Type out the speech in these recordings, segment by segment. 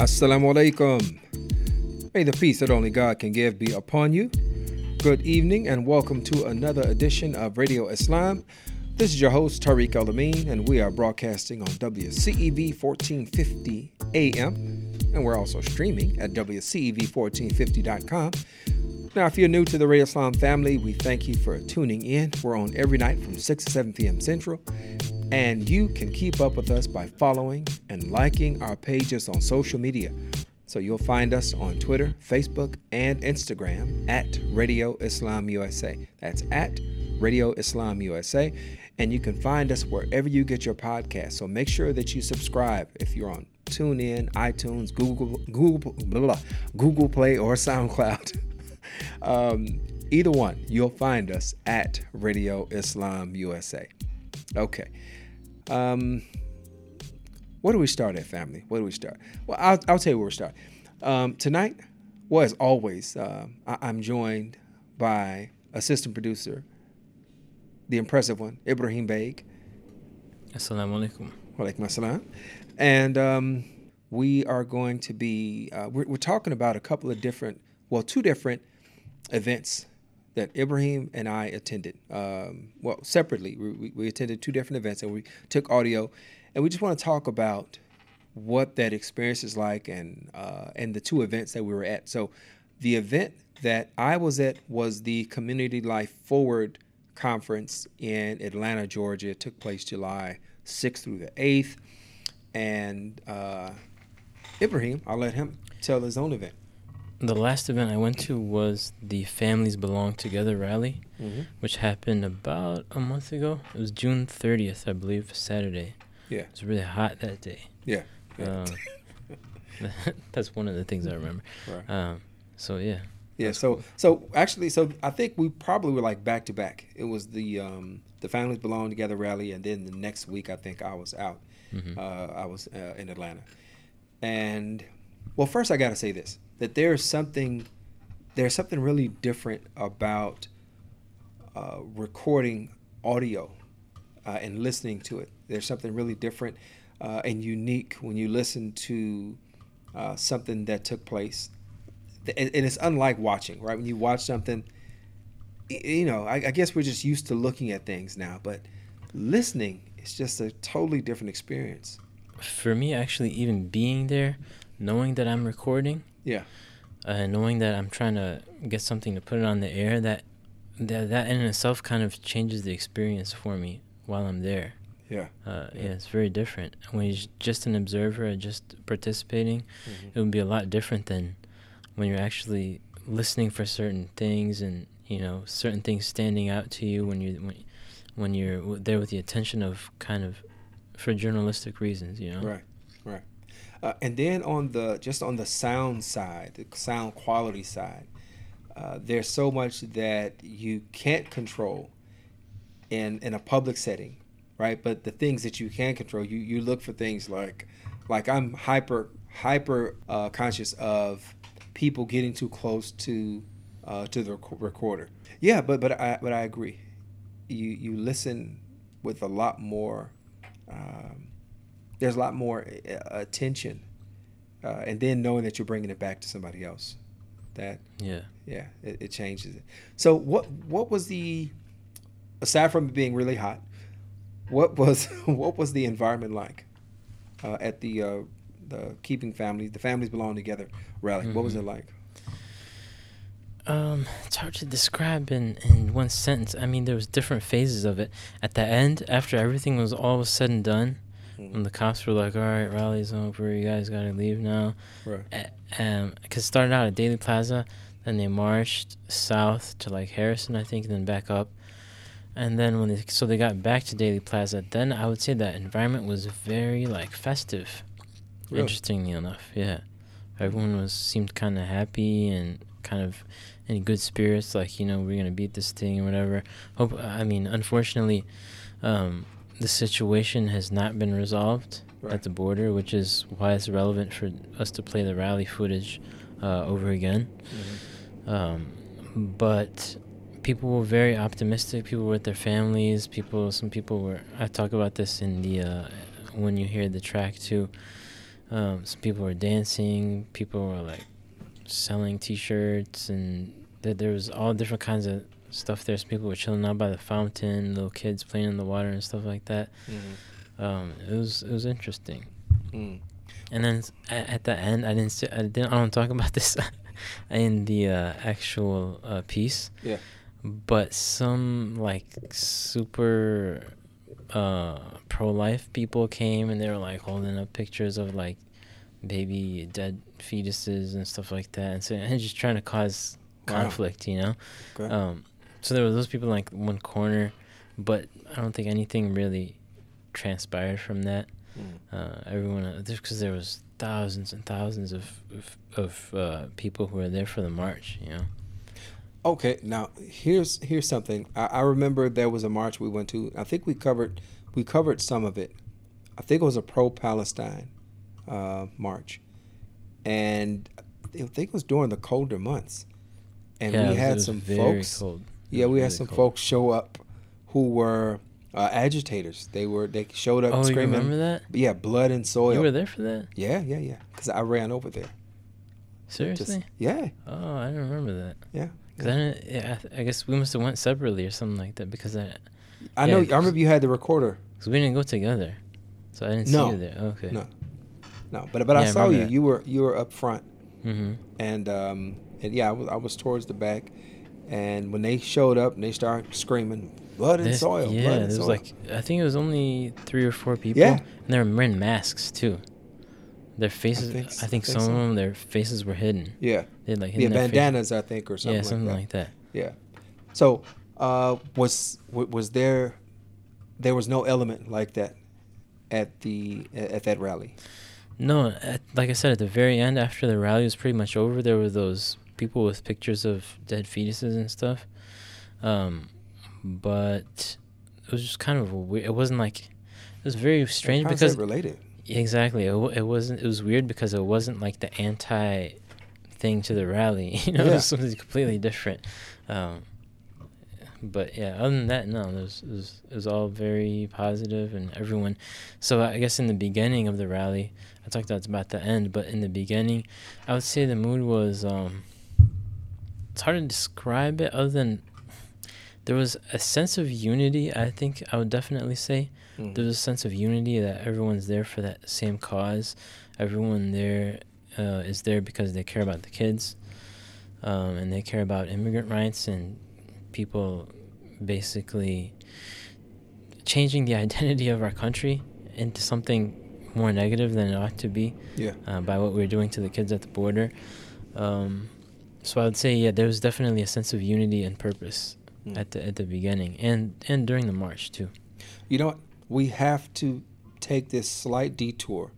Assalamu alaikum. May the peace that only God can give be upon you. Good evening and welcome to another edition of Radio Islam. This is your host, Tariq Al and we are broadcasting on WCEV 1450 AM, and we're also streaming at WCEV1450.com. Now, if you're new to the Radio Islam family, we thank you for tuning in. We're on every night from 6 to 7 p.m. Central, and you can keep up with us by following and liking our pages on social media. So you'll find us on Twitter, Facebook, and Instagram at Radio Islam USA. That's at Radio Islam USA. And you can find us wherever you get your podcast. So make sure that you subscribe if you're on TuneIn, iTunes, Google, Google, blah, blah, Google Play, or SoundCloud. um, either one, you'll find us at Radio Islam USA. Okay. Um, where do we start at, family? Where do we start? Well, I'll, I'll tell you where we start. Um, tonight, well, as always, uh, I, am joined by assistant producer, the impressive one, Ibrahim Baig. Assalamu alaikum. Walaikum assalam. And um, we are going to be, uh, we're, we're talking about a couple of different, well, two different events that Ibrahim and I attended. Um, well, separately, we, we, attended two different events and we took audio, and we just want to talk about what that experience is like and uh, and the two events that we were at. So, the event that I was at was the Community Life Forward conference in Atlanta, Georgia. It took place July 6th through the 8th, and uh, Ibrahim, I'll let him tell his own event. The last event I went to was the Families Belong Together rally, mm-hmm. which happened about a month ago. It was June 30th, I believe, Saturday. Yeah. It was really hot that day. Yeah. yeah. Um, that's one of the things I remember. Right. Um, so, yeah. Yeah. So, cool. so actually, so I think we probably were like back to back. It was the um, the Families Belong Together rally, and then the next week, I think I was out. Mm-hmm. Uh, I was uh, in Atlanta. And, well, first I got to say this that there's something there's something really different about uh, recording audio uh, and listening to it. There's something really different uh, and unique when you listen to uh, something that took place, and, it's unlike watching. Right when you watch something, you know, I guess we're just used to looking at things now, but listening is just a totally different experience. For me, actually, even being there, knowing that I'm recording yeah. Uh, knowing that I'm trying to get something to put it on the air, that that that in itself kind of changes the experience for me while I'm there. Yeah. Uh, yeah. yeah. it's very different. When you're just an observer, just participating, mm-hmm. it would be a lot different than when you're actually listening for certain things and you know certain things standing out to you when you when, when you're there with the attention of kind of for journalistic reasons, you know. Right. Right. Uh, and then on the just on the sound side, the sound quality side, uh, there's so much that you can't control in in a public setting, right? But the things that you can control, you you look for things like like I'm hyper hyper uh, conscious of people getting too close to uh, to the recorder. Yeah, but but I but I agree. You you listen with a lot more. Um, there's a lot more uh, attention, uh, and then knowing that you're bringing it back to somebody else, that yeah yeah it, it, changes it. So what what was the aside from being really hot, what was what was the environment like uh, at the uh, the keeping families the families belong together rally? Mm-hmm. What was it mm-hmm. like? Um, it's hard to describe in, in one sentence. I mean, there was different phases of it. At the end, after everything was all said and done, Mm-hmm. And the cops were like, "All right, rally's over. You guys gotta leave now." Right. Um, cause it started out at Daley Plaza, then they marched south to like Harrison, I think, and then back up. And then when they so they got back to Daley Plaza, then I would say that environment was very like festive. Really? Interestingly enough, yeah, everyone was seemed kind of happy and kind of in good spirits. Like you know we're gonna beat this thing or whatever. Hope I mean unfortunately, um, the situation has not been resolved right. at the border, which is why it's relevant for us to play the rally footage uh, over again. Mm-hmm. Um, but people were very optimistic. People were with their families. People, some people were. I talk about this in the uh, when you hear the track too. Um, some people were dancing. People were like selling T-shirts, and th- there was all different kinds of stuff there. Some people were chilling out by the fountain, little kids playing in the water and stuff like that. Mm-hmm. Um, it was it was interesting. Mm. And then at, at the end, I didn't. See, I didn't. I don't talk about this in the uh, actual uh, piece. Yeah. But some like super uh, pro-life people came and they were like holding up pictures of like baby dead fetuses and stuff like that, and so and just trying to cause Wow. conflict, you know. Okay. Um, so there were those people in, like one corner, but I don't think anything really transpired from that Mm. uh, everyone uh, just because there was thousands and thousands of of, of uh, people who were there for the march you know Okay, now here's here's something. I, I remember there was a march we went to. I think we covered we covered some of it. I think it was a pro-Palestine uh, march, and I think it was during the colder months. And yeah, we had some folks. cold. Yeah, we had some cold. folks show up who were uh, agitators. They were they showed up oh you remember that Yeah, blood and soil. you were there for that Yeah, yeah, yeah. Because I ran over there. seriously Just, yeah, oh i don't remember that yeah. because I, yeah, I, I guess we must have went separately or something like that because i I Yeah, know. I remember you had the recorder. cause we didn't go together so i didn't No. see you there okay No. No, but but Yeah, I I saw remember you. that. You were you were up front, mm-hmm and um and yeah, I was I was towards the back, and when they showed up and they started screaming blood and This- soil, yeah blood and there was soil. like i think it was only three or four people Yeah. and they were wearing masks too their faces i think I think some so. of them their faces were hidden yeah, they had like yeah, their face- bandanas I think or something. yeah something like like that that. Yeah. So, uh, was wa- was there? There was no element like that at the at that rally. No, at, like I said, at the very end, after the rally was pretty much over, there were those people with pictures of dead fetuses and stuff. Um, but it was just kind of a weird. It wasn't like it was very strange How's because related? exactly it, it wasn't. It was weird because it wasn't like the anti thing to the rally. You know, it Yeah. was something completely different. Um, but yeah, other than that, no, it was, it was it was all very positive and everyone. So I guess in the beginning of the rally, I talked about about the end, but in the beginning, I would say the mood was. Um, it's hard to describe it other than there was a sense of unity. I think I would definitely say Mm. there's a sense of unity that everyone's there for that same cause. Everyone there uh, is there because they care about the kids, um, and they care about immigrant rights and people basically changing the identity of our country into something more negative than it ought to be Yeah. uh, by what we're doing to the kids at the border. Um, so I would say, yeah, there was definitely a sense of unity and purpose Mm. at the at the beginning and and during the march too. You know what? We have to take this slight detour.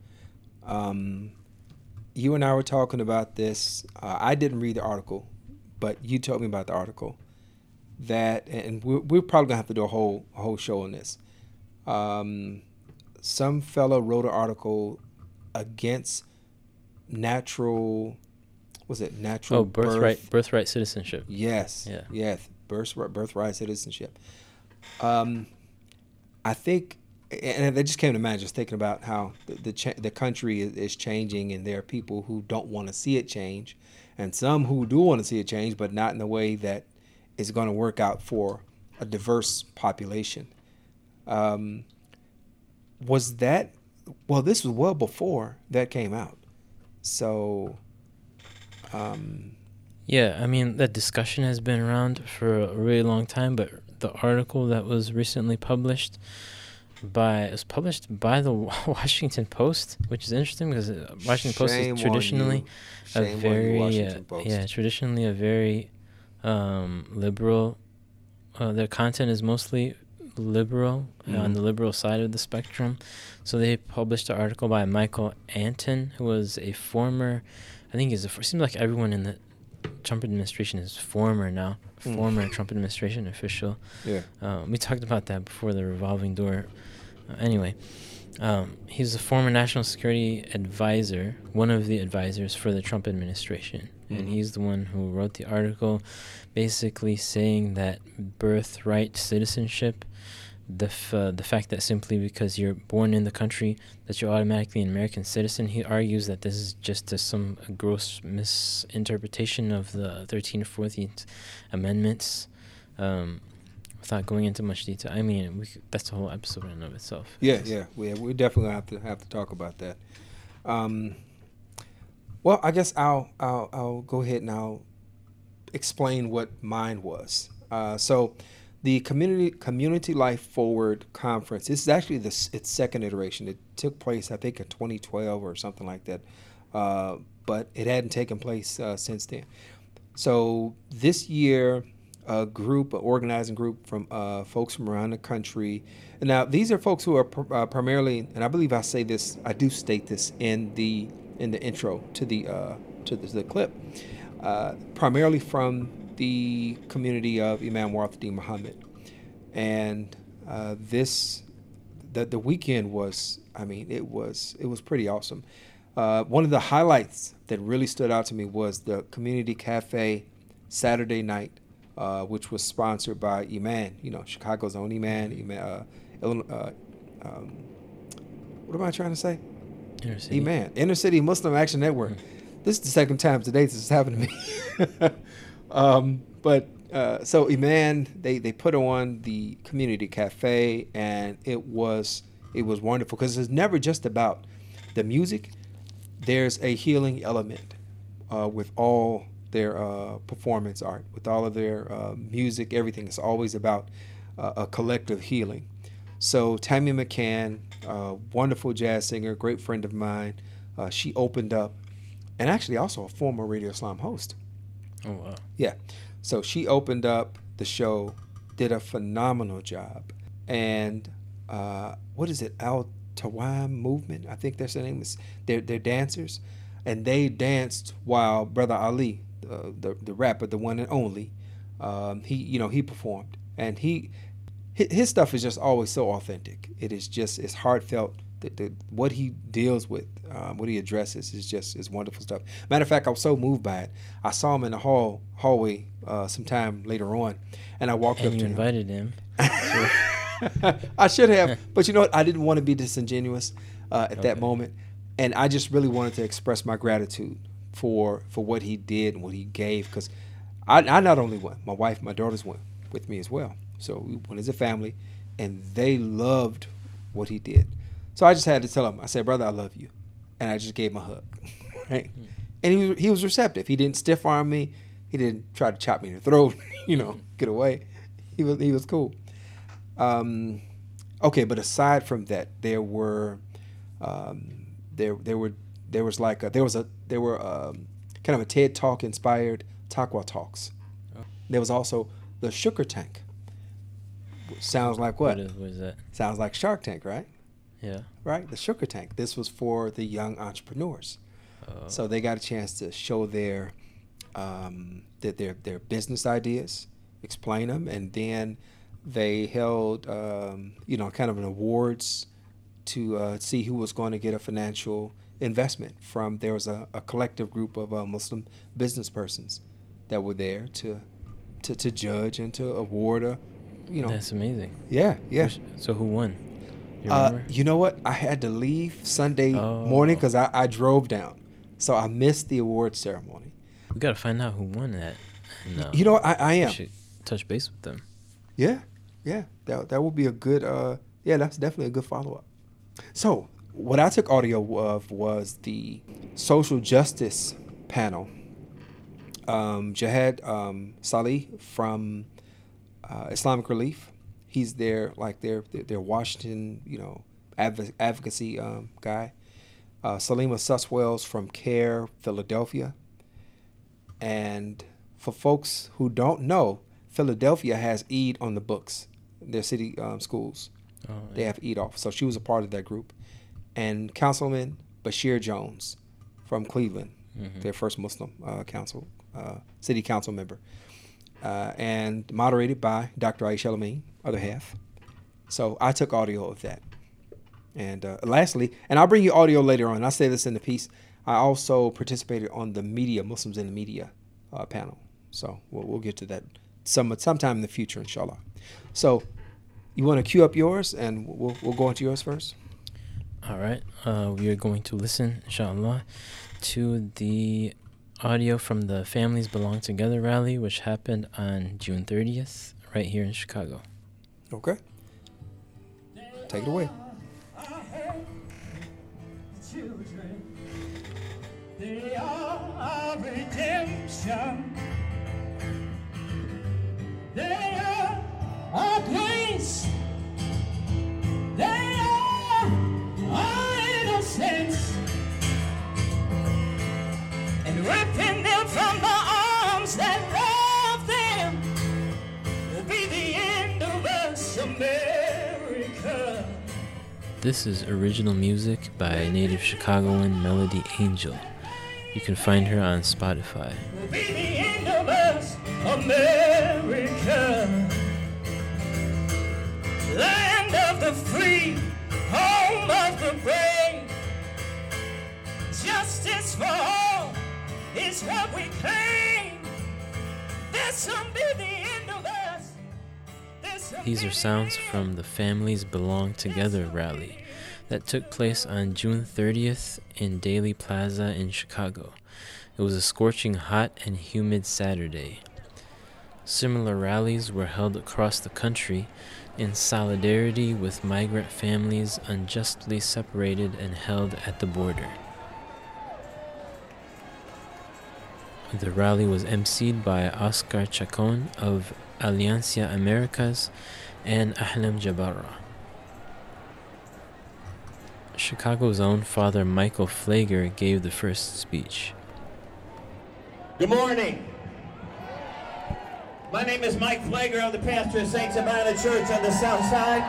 Um, you and I were talking about this. Uh, I didn't read the article, but you told me about the article. That and we're, we're probably gonna have to do a whole a whole show on this. Um, some fellow wrote an article against natural. Was it natural Oh, birthright birth? birthright citizenship. Yes. Yeah. Yes. Birthright, birthright citizenship. Um, I think, and it just came to mind just thinking about how the the, cha- the country is, is changing, and there are people who don't want to see it change, and some who do want to see it change, but not in a way that is going to work out for a diverse population. Um, was that well? This was well before that came out, so. Um, Yeah, I mean that discussion has been around for a really long time, but the article that was recently published by it was published by the Washington Post, which is interesting because Washington Post is traditionally a Shame on you, very uh, yeah traditionally a very um, liberal. Uh, their content is mostly liberal uh, on the liberal side of the spectrum. So they published an article by Michael Anton, who was a former, I think he's. It seems like everyone in the Trump administration is former now, Mm. former Trump administration official. Yeah. Um, we talked about that before the revolving door. Uh, anyway, um, he's a former national security advisor, one of the advisors for the Trump administration. And Mhm. he's the one who wrote the article basically saying that birthright citizenship the f- uh, the fact that simply because you're born in the country that you're automatically an American citizen. He argues that this is just a, some a gross misinterpretation of the 13th or 14th amendments. Um, without going into much detail, I mean, could, that's a whole episode in and of itself. Yeah, yeah, we we definitely have to have to talk about that. Um, well, I guess I'll I'll I'll go ahead and I'll explain what mine was. Uh, so the community community life forward conference. This is actually the its second iteration. It took place i think in 2012 or something like that uh, but it hadn't taken place uh, since then. So this year a group an organizing group from uh, folks from around the country and now these are folks who are pr- uh, primarily and i believe i say this i do state this in the in the intro to the uh, to the, the clip uh, primarily from the community of Imam Warith Deen Muhammad. And uh, this, the, the weekend was, I mean, it was, it was pretty awesome. Uh, one of the highlights that really stood out to me was the community cafe Saturday night, uh, which was sponsored by Iman, you know, Chicago's own Iman, Iman uh, uh, um, what am I trying to say? Inner City. Iman, Inner City Muslim Action Network. Mm-hmm. This is the second time today this has happened to me. Um, but uh, so Iman, they they put on the community cafe, and it was it was wonderful because it's never just about the music. There's a healing element uh, with all their uh, performance art, with all of their uh, music, everything. It's always about uh, a collective healing. So Tammy McCann, wonderful jazz singer, great friend of mine, uh, she opened up, and actually also a former Radio Islam host. Oh wow. Yeah. So she opened up the show, did a phenomenal job, and uh, what is it? Al Tawam movement. I think that's the name. Is they're they're dancers, and they danced while Brother Ali, uh, the the rapper, the one and only, um, he you know he performed, and he his stuff is just always so authentic. It is just it's heartfelt the, the, what he deals with, um, what he addresses is just is wonderful stuff. Matter of fact, I was so moved by it. I saw him in the hall hallway uh, sometime later on, and I walked up. and up you to invited him. him. I should have, but you know what? I didn't want to be disingenuous uh, at okay. that moment, and I just really wanted to express my gratitude for for what he did and what he gave. Because I, I not only went, my wife, my daughters went with me as well. So we went as a family, and they loved what he did. So I just had to tell him. I said, "Brother, I love you," and I just gave him a hug. right? Hmm. And he was, he was receptive. He didn't stiff arm me. He didn't try to chop me in the throat. you know, get away. He was he was cool. Um, okay, but aside from that, there were um, there there were there was like a, there was a there were um, kind of a TED Talk inspired Taqwa talks. Oh. There was also the Sugar Tank. Sounds like what? What is, what is that? Sounds like Shark Tank, right? Yeah. Right? The Sugar Tank. This was for the young entrepreneurs. Uh, so they got a chance to show their um, their, their, their business ideas, explain them, and then they held um, you know kind of an awards to uh, see who was going to get a financial investment from. There was a, a collective group of uh, Muslim business persons that were there to to, to judge and to award a you know. That's amazing. Yeah, yeah. So who won? You, uh, you know what? I had to leave Sunday oh. morning because I, I drove down, so I missed the award ceremony. We gotta find out who won that. No, you know, I, I am. should touch base with them. Yeah, yeah. That that would be a good. Uh, yeah, that's definitely a good follow up. So what I took audio of was the social justice panel. Um, Jihad um, Salih from uh, Islamic Relief he's their like their their Washington you know adv- advocacy um, guy. Uh, Salima Suswells from CAIR Philadelphia. And for folks who don't know, Philadelphia has Eid on the books. Their city um, schools, oh, yeah. they have Eid off. So she was a part of that group. And Councilman Basheer Jones from Cleveland, mm-hmm. their first Muslim uh, council uh, city council member uh, and moderated by Dr. Aisha Amin, other half. So I took audio of that. And uh, lastly, and I'll bring you audio later on. I'll say this in the piece. I also participated on the media, Muslims in the media uh, panel. So we'll, we'll get to that some sometime in the future, inshallah. So You want to cue up yours, and we'll we'll go into yours first. All right. Uh, we are going to listen, inshallah, to the audio from the Families Belong Together rally, which happened on June 30th, right here in Chicago. Okay. Take it away. They are our redemption. They are our grace. They are our innocence. Them from the arms that love them will be the end of us, America. This is original music by native Chicagoan Melody Angel. You can find her on Spotify. will be the end of us, America. Land of the free, home of the brave. Justice for all is what we claim. This will be the end of us. This'll These are sounds from the Families Belong Together rally that took place on June 30th in Daley Plaza in Chicago. It was a scorching hot and humid Saturday. Similar rallies were held across the country in solidarity with migrant families unjustly separated and held at the border. The rally was emceed by Oscar Chacon of Alianza Americas and Ahlam Jabara. Chicago's own Father Michael Pfleger gave the first speech. Good morning. My name is Mike Pfleger. I'm the pastor of St. Sabina Church on the south side.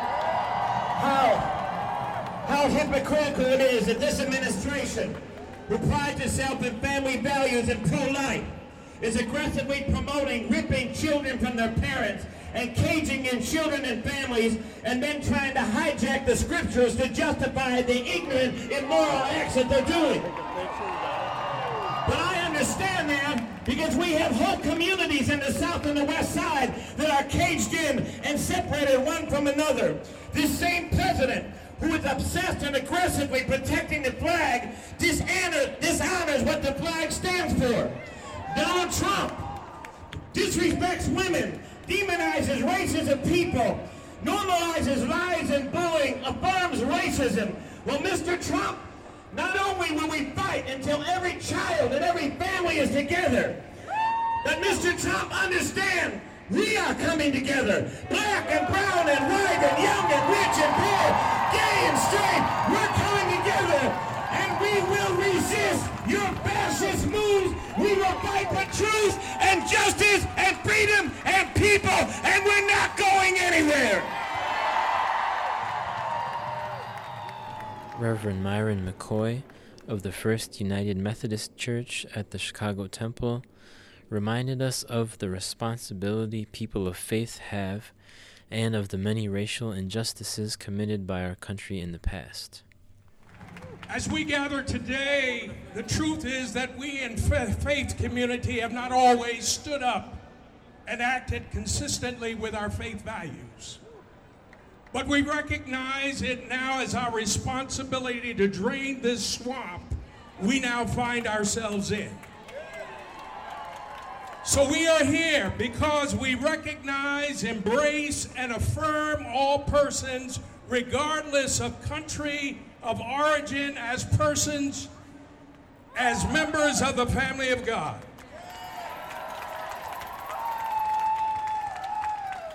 How, how hypocritical it is that this administration, who prides itself in family values and pro-life, is aggressively promoting ripping children from their parents and caging in children and families and then trying to hijack the scriptures to justify the ignorant, immoral acts that they're doing. But I understand that because we have whole communities in the south and the west side that are caged in and separated one from another. This same president who is obsessed and aggressively protecting the flag dishonor, dishonors what the flag stands for. Donald Trump disrespects women, demonizes races of people, normalizes lies and bullying, affirms racism. Well, Mr. Trump, not only will we fight until every child and every family is together, but Mr. Trump understand we are coming together. Black and brown and white and young and rich and poor, gay and straight, we're coming together. And we will resist your fascist moves. We will fight for truth and justice and freedom and people. And we're not going anywhere. Reverend Myron McCoy of the First United Methodist Church at the Chicago Temple reminded us of the responsibility people of faith have and of the many racial injustices committed by our country in the past. As we gather today, the truth is that we in fa- faith community have not always stood up and acted consistently with our faith values. But we recognize it now as our responsibility to drain this swamp we now find ourselves in. So we are here because we recognize, embrace, and affirm all persons, regardless of country, of origin, as persons, as members of the family of God.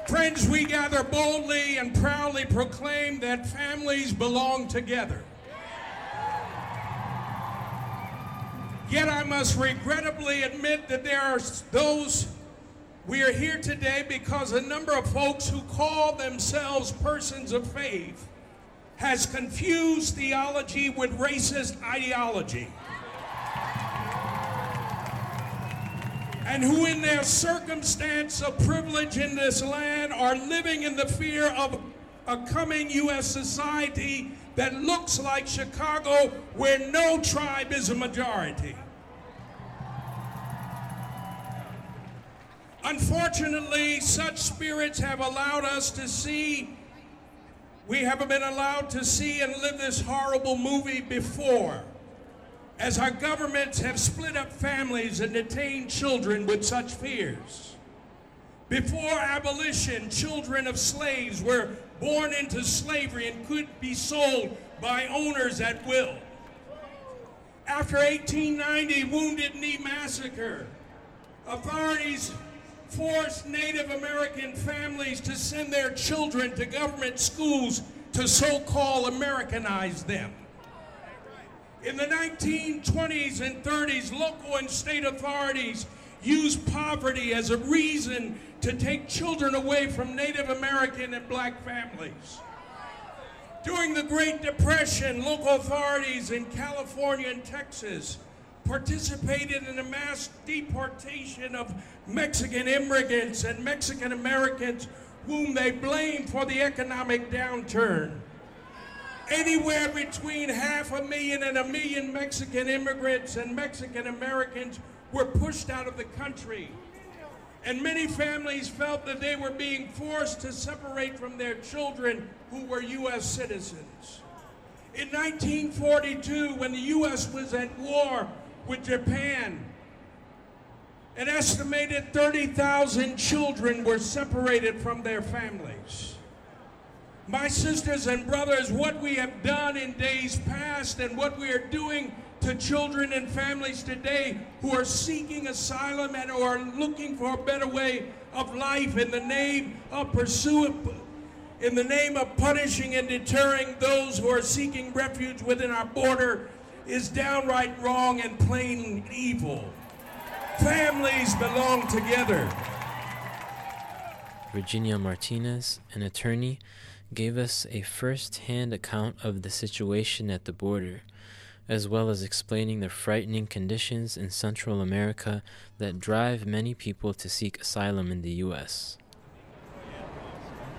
Friends, we gather boldly and proudly proclaim that families belong together. Yet I must regrettably admit that there are those, we are here today because a number of folks who call themselves persons of faith has confused theology with racist ideology. And who, in their circumstance of privilege in this land, are living in the fear of a coming U.S. society that looks like Chicago, where no tribe is a majority. Unfortunately, such spirits have allowed us to see We haven't been allowed to see and live this horrible movie before, as our governments have split up families and detained children with such fears. Before abolition, children of slaves were born into slavery and could be sold by owners at will. After 1890 Wounded Knee Massacre, authorities forced Native American families to send their children to government schools to so-called Americanize them. In the 1920s and 30s, local and state authorities used poverty as a reason to take children away from Native American and black families. During the Great Depression, local authorities in California and Texas participated in a mass deportation of Mexican immigrants and Mexican Americans whom they blamed for the economic downturn. Anywhere between half a million and a million Mexican immigrants and Mexican Americans were pushed out of the country. And many families felt that they were being forced to separate from their children who were U.S. citizens. In 1942, when the U.S. was at war with Japan, an estimated 30,000 children were separated from their families. My sisters and brothers, what we have done in days past and what we are doing to children and families today who are seeking asylum and who are looking for a better way of life in the name of pursuing, in the name of punishing and deterring those who are seeking refuge within our border is downright wrong and plain evil. Families belong together. Virginia Martinez, an attorney, gave us a first hand account of the situation at the border, as well as explaining the frightening conditions in Central America that drive many people to seek asylum in the U.S.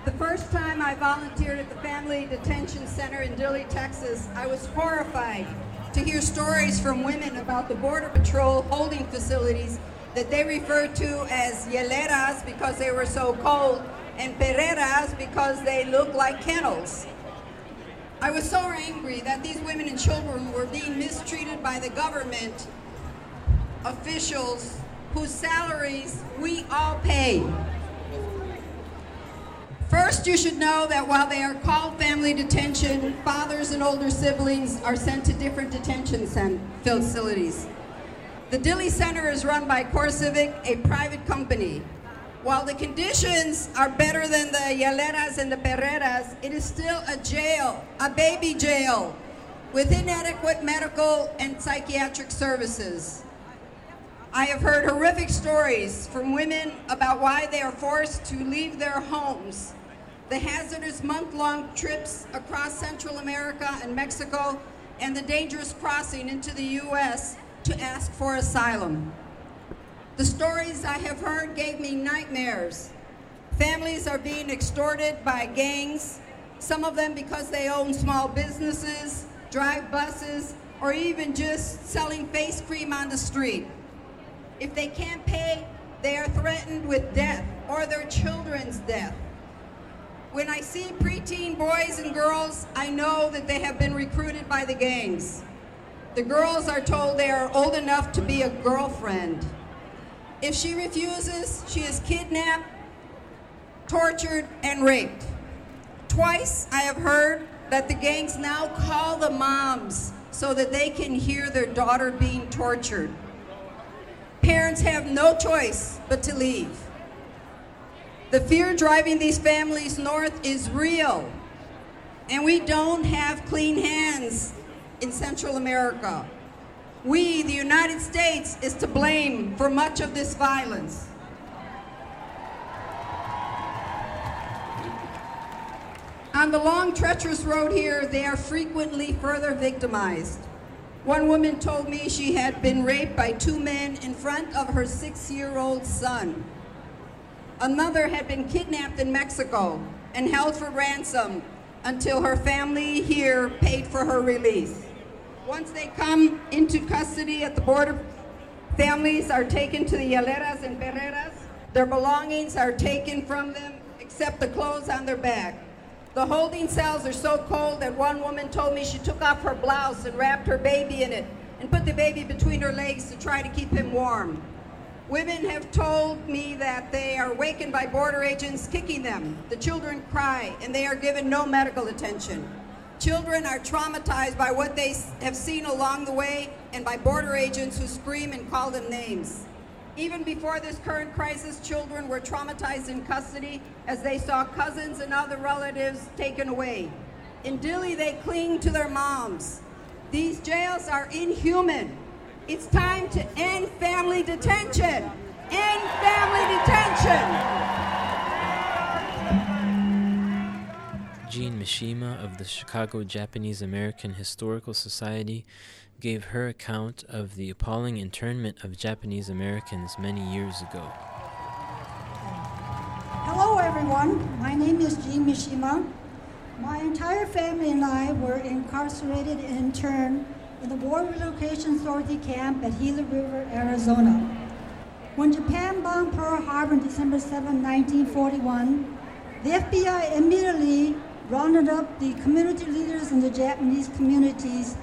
The first time I volunteered at the Family Detention Center in Dilley, Texas, I was horrified to hear stories from women about the Border Patrol holding facilities that they referred to as hieleras because they were so cold and perreras because they looked like kennels. I was so angry that these women and children were being mistreated by the government officials whose salaries we all pay. First, you should know that while they are called family detention, fathers and older siblings are sent to different detention facilities. The Dilley Center is run by CoreCivic, a private company. While the conditions are better than the hieleras and the perreras, it is still a jail, a baby jail, with inadequate medical and psychiatric services. I have heard horrific stories from women about why they are forced to leave their homes the hazardous month-long trips across Central America and Mexico, and the dangerous crossing into the U.S. to ask for asylum. The stories I have heard gave me nightmares. Families are being extorted by gangs, some of them because they own small businesses, drive buses, or even just selling face cream on the street. If they can't pay, they are threatened with death or their children's death. When I see preteen boys and girls, I know that they have been recruited by the gangs. The girls are told they are old enough to be a girlfriend. If she refuses, she is kidnapped, tortured, and raped. Twice I have heard that the gangs now call the moms so that they can hear their daughter being tortured. Parents have no choice but to leave. The fear driving these families north is real. And we don't have clean hands in Central America. We, the United States, is to blame for much of this violence. On the long, treacherous road here, they are frequently further victimized. One woman told me she had been raped by two men in front of her six-year-old son. Another had been kidnapped in Mexico and held for ransom until her family here paid for her release. Once they come into custody at the border, families are taken to the hieleras and perreras. Their belongings are taken from them except the clothes on their back. The holding cells are so cold that one woman told me she took off her blouse and wrapped her baby in it and put the baby between her legs to try to keep him warm. Women have told me that they are wakened by border agents kicking them. The children cry and they are given no medical attention. Children are traumatized by what they have seen along the way and by border agents who scream and call them names. Even before this current crisis, children were traumatized in custody as they saw cousins and other relatives taken away. In Dilley, they cling to their moms. These jails are inhuman. It's time to end family detention. End family detention. Jean Mishima of the Chicago Japanese American Historical Society gave her account of the appalling internment of Japanese Americans many years ago. Hello, everyone. My name is Jean Mishima. My entire family and I were incarcerated and interned in the War Relocation Authority camp at Gila River, Arizona. When Japan bombed Pearl Harbor on December 7, 1941, the FBI immediately rounded up the community leaders in the Japanese communities,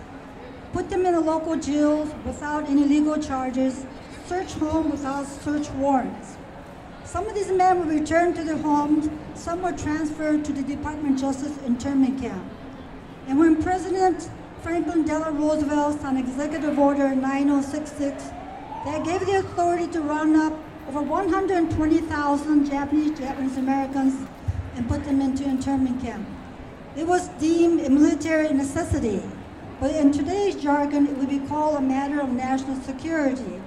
put them in the local jails without any legal charges, search homes without search warrants. Some of these men were returned to their homes, some were transferred to the Department of Justice internment camp. And when President Franklin Delano Roosevelt signed Executive Order 9066, that gave the authority to round up over 120,000 Japanese Japanese Americans and put them into internment camp. It was deemed a military necessity, but in today's jargon, it would be called a matter of national security.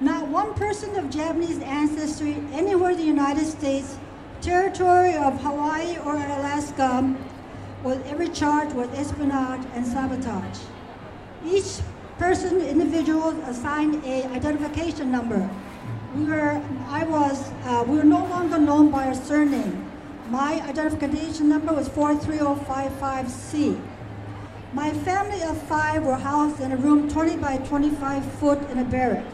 Not one person of Japanese ancestry anywhere in the United States, territory of Hawaii or Alaska, was ever charged with espionage and sabotage. Each person, individual, assigned a identification number. We were, I was, uh, we were no longer known by our surname. My identification number was 43055C. My family of five were housed in a room 20 by 25 foot in a barrack.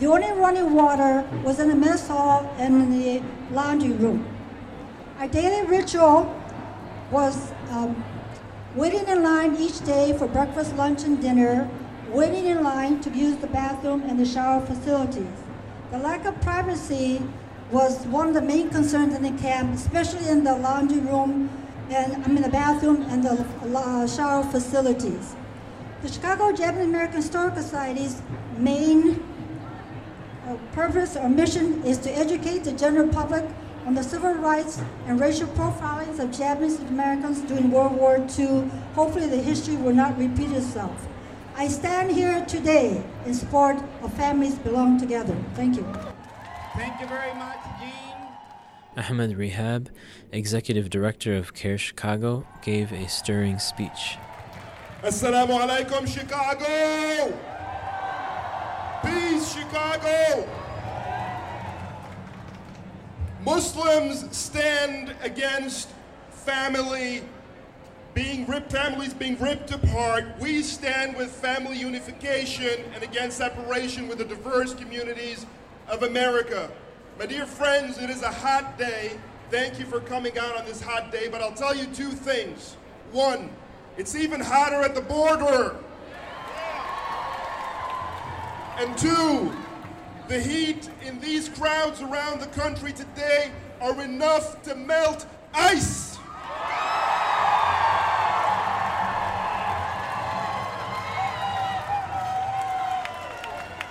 The only running water was in the mess hall and in the laundry room. Our daily ritual was um, waiting in line each day for breakfast, lunch, and dinner, waiting in line to use the bathroom and the shower facilities. The lack of privacy was one of the main concerns in the camp, especially in the laundry room and I mean the bathroom and the uh, shower facilities. The Chicago Japanese American Historical Society's main uh, purpose or mission is to educate the general public on the civil rights and racial profilings of Japanese Americans during World War II. Hopefully, the history will not repeat itself. I stand here today in support of families belong together. Thank you. Thank you very much, Jean. Ahmed Rehab, executive director of CAIR Chicago, gave a stirring speech. Assalamu alaikum, Chicago! Peace, Chicago! Muslims stand against family being ripped, families being ripped apart. We stand with family unification and against separation with the diverse communities of America. My dear friends, it is a hot day. Thank you for coming out on this hot day, but I'll tell you two things. One, it's even hotter at the border. And two, the heat in these crowds around the country today are enough to melt ice.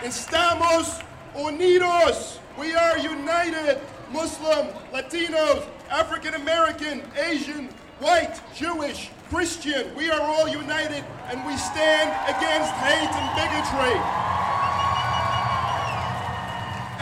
Estamos unidos. We are united. Muslim, Latinos, African American, Asian, white, Jewish, Christian. We are all united and we stand against hate and bigotry.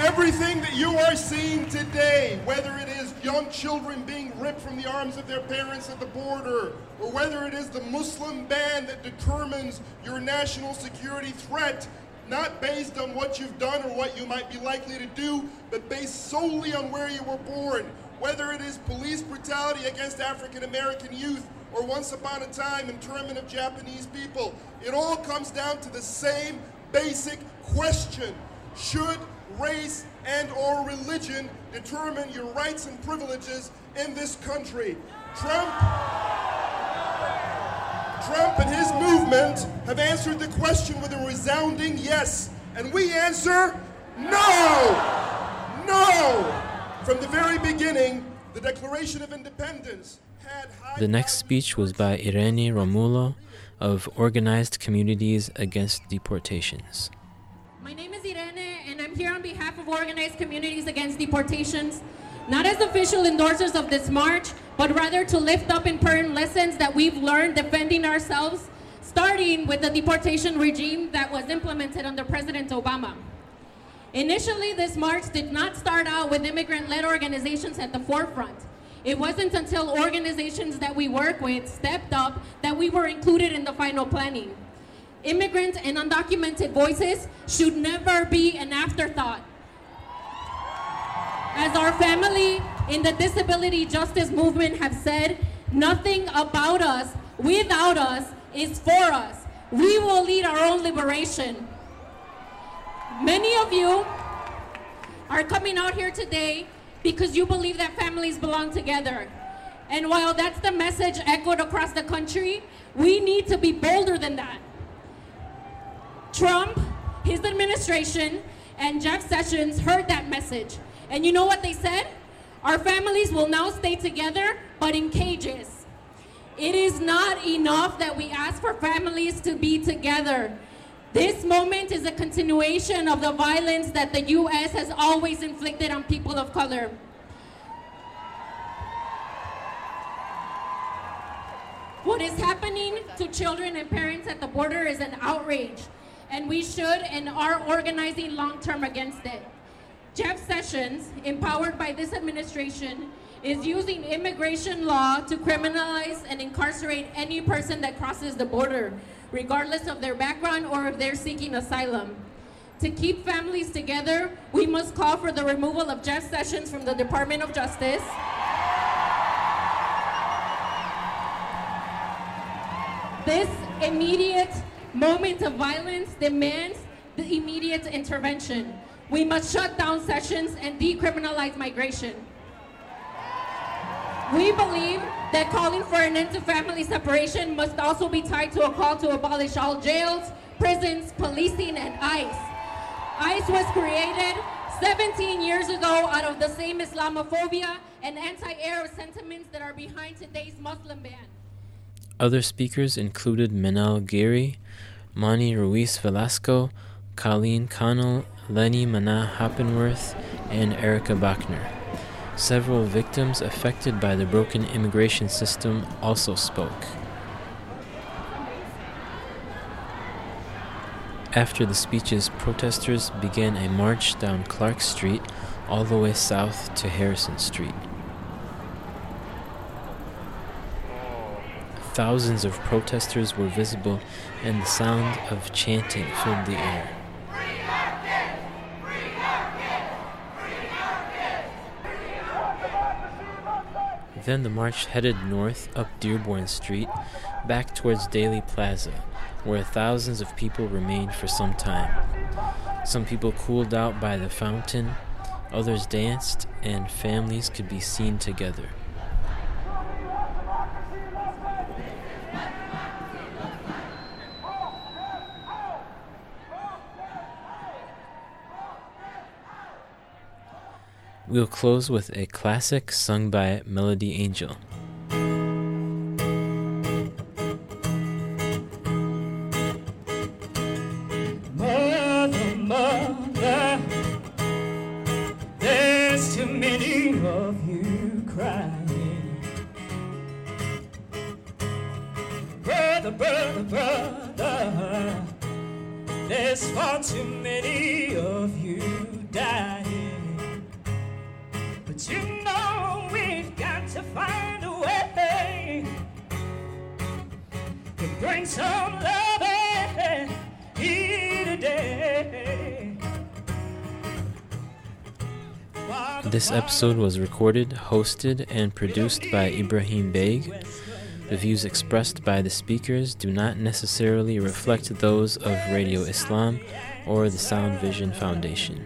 Everything that you are seeing today, whether it is young children being ripped from the arms of their parents at the border, or whether it is the Muslim ban that determines your national security threat, not based on what you've done or what you might be likely to do, but based solely on where you were born, whether it is police brutality against African American youth or once upon a time internment of Japanese people, it all comes down to the same basic question. Should race and or religion determine your rights and privileges in this country. Trump Trump and his movement have answered the question with a resounding yes. And we answer no! No! From the very beginning, the Declaration of Independence had high The next speech was by Irene Romulo of Organized Communities Against Deportations. My name is Irene, and I'm here on behalf of Organized Communities Against Deportations, not as official endorsers of this march, but rather to lift up important lessons that we've learned defending ourselves, starting with the deportation regime that was implemented under President Obama. Initially, this march did not start out with immigrant led organizations at the forefront. It wasn't until organizations that we work with stepped up that we were included in the final planning. Immigrant and undocumented voices should never be an afterthought. As our family in the disability justice movement have said, nothing about us, without us, is for us. We will lead our own liberation. Many of you are coming out here today because you believe that families belong together. And while that's the message echoed across the country, we need to be bolder than that. Trump, his administration, and Jeff Sessions heard that message. And you know what they said? Our families will now stay together, but in cages. It is not enough that we ask for families to be together. This moment is a continuation of the violence that the U.S. has always inflicted on people of color. What is happening to children and parents at the border is an outrage, and we should and are organizing long term against it. Jeff Sessions, empowered by this administration, is using immigration law to criminalize and incarcerate any person that crosses the border, regardless of their background or if they're seeking asylum. To keep families together, we must call for the removal of Jeff Sessions from the Department of Justice. This immediate moment of violence demands the immediate intervention. We must shut down sessions and decriminalize migration. We believe that calling for an end to family separation must also be tied to a call to abolish all jails, prisons, policing, and ICE. ICE was created 17 years ago out of the same Islamophobia and anti-Arab sentiments that are behind today's Muslim ban. Other speakers included Manel Geary, Mani Ruiz Velasco, Colleen Connell, Lenny Mana Hoppenworth, and Erica Bachner. Several victims affected by the broken immigration system also spoke. After the speeches, protesters began a march down Clark Street all the way south to Harrison Street. Thousands of protesters were visible, and the sound of chanting filled the air. Then the march headed north up Dearborn Street, back towards Daley Plaza, where thousands of people remained for some time. Some people cooled out by the fountain, others danced, and families could be seen together. We'll close with a classic sung by Melody Angel. Episode was recorded, hosted, and produced by Ibrahim Beg. The views expressed by the speakers do not necessarily reflect those of Radio Islam or the Sound Vision Foundation.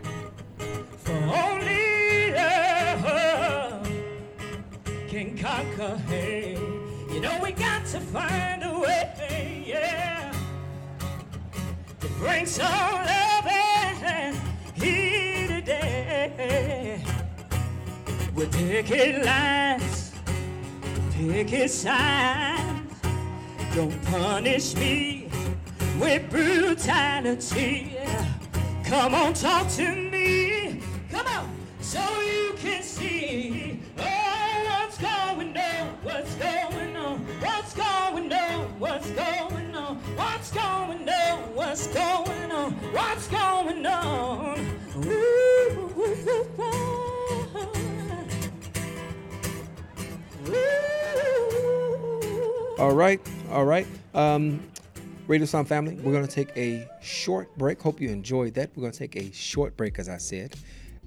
All right, all right. Um, Radio Sound family, we're going to take a short break. Hope you enjoyed that. We're going to take a short break, as I said.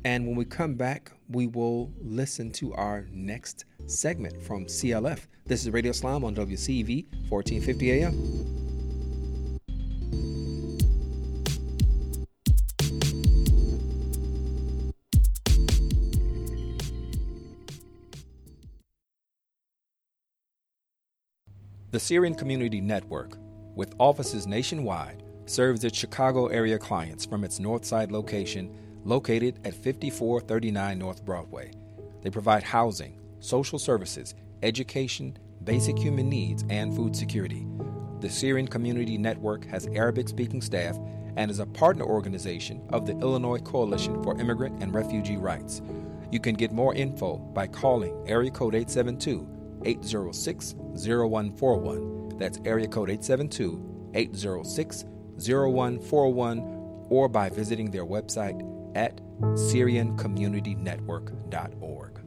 And when we come back, we will listen to our next segment from CLF. This is Radio Islam on WCEV 1450 AM. The Syrian Community Network, with offices nationwide, serves its Chicago area clients from its Northside location located at 5439 North Broadway. They provide housing, social services, education, basic human needs, and food security. The Syrian Community Network has Arabic speaking staff and is a partner organization of the Illinois Coalition for Immigrant and Refugee Rights. You can get more info by calling area code 872 806 0141. That's area code 872 806 0141 or by visiting their website at SyrianCommunityNetwork.org.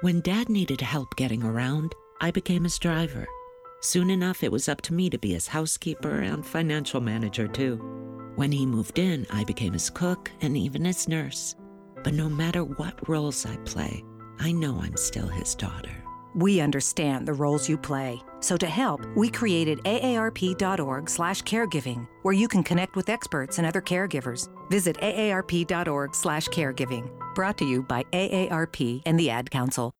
When Dad needed help getting around, I became his driver. Soon enough, it was up to me to be his housekeeper and financial manager, too. When he moved in, I became his cook and even his nurse. But no matter what roles I play, I know I'm still his daughter. We understand the roles you play. So to help, we created aarp.org/caregiving, where you can connect with experts and other caregivers. Visit aarp.org/caregiving. Brought to you by AARP and the Ad Council.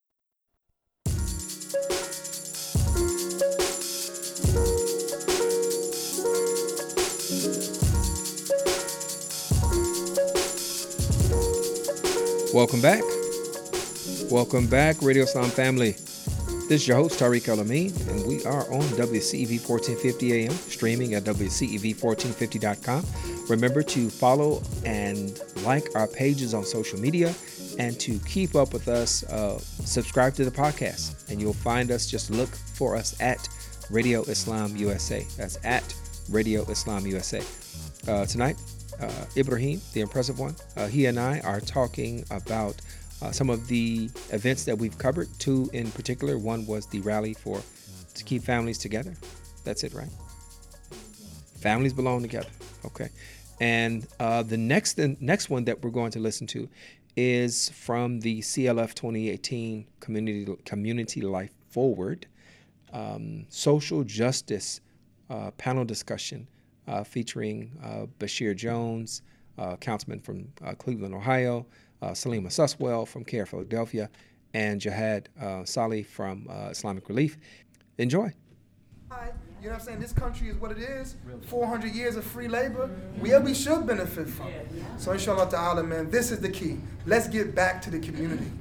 Welcome back. Welcome back, Radio Islam family. This is your host, Tariq El Amin, and we are on WCEV 1450 AM, streaming at WCEV1450.com. Remember to follow and like our pages on social media and to keep up with us, uh, subscribe to the podcast. And you'll find us, just look for us at Radio Islam USA. That's at Radio Islam USA. Uh, tonight, uh, Ibrahim, the impressive one, uh, he and I are talking about uh, some of the events that we've covered. Two in particular. One was the rally for to keep families together. That's it, right? Families belong together. Okay. And uh, the next the next one that we're going to listen to is from the CLF 2018 Community Community Life Forward um, Social Justice uh, panel discussion uh, featuring uh, Basheer Jones, uh, councilman from Cleveland, Ohio, uh, Salima Suswell from CAIR Philadelphia, and Jihad uh, Salih from uh, Islamic Relief. Enjoy. Hi. You know what I'm saying? This country is what it is. 400 years of free labor. We, we should benefit from it. So inshallah ta'ala, man, this is the key. Let's get back to the community.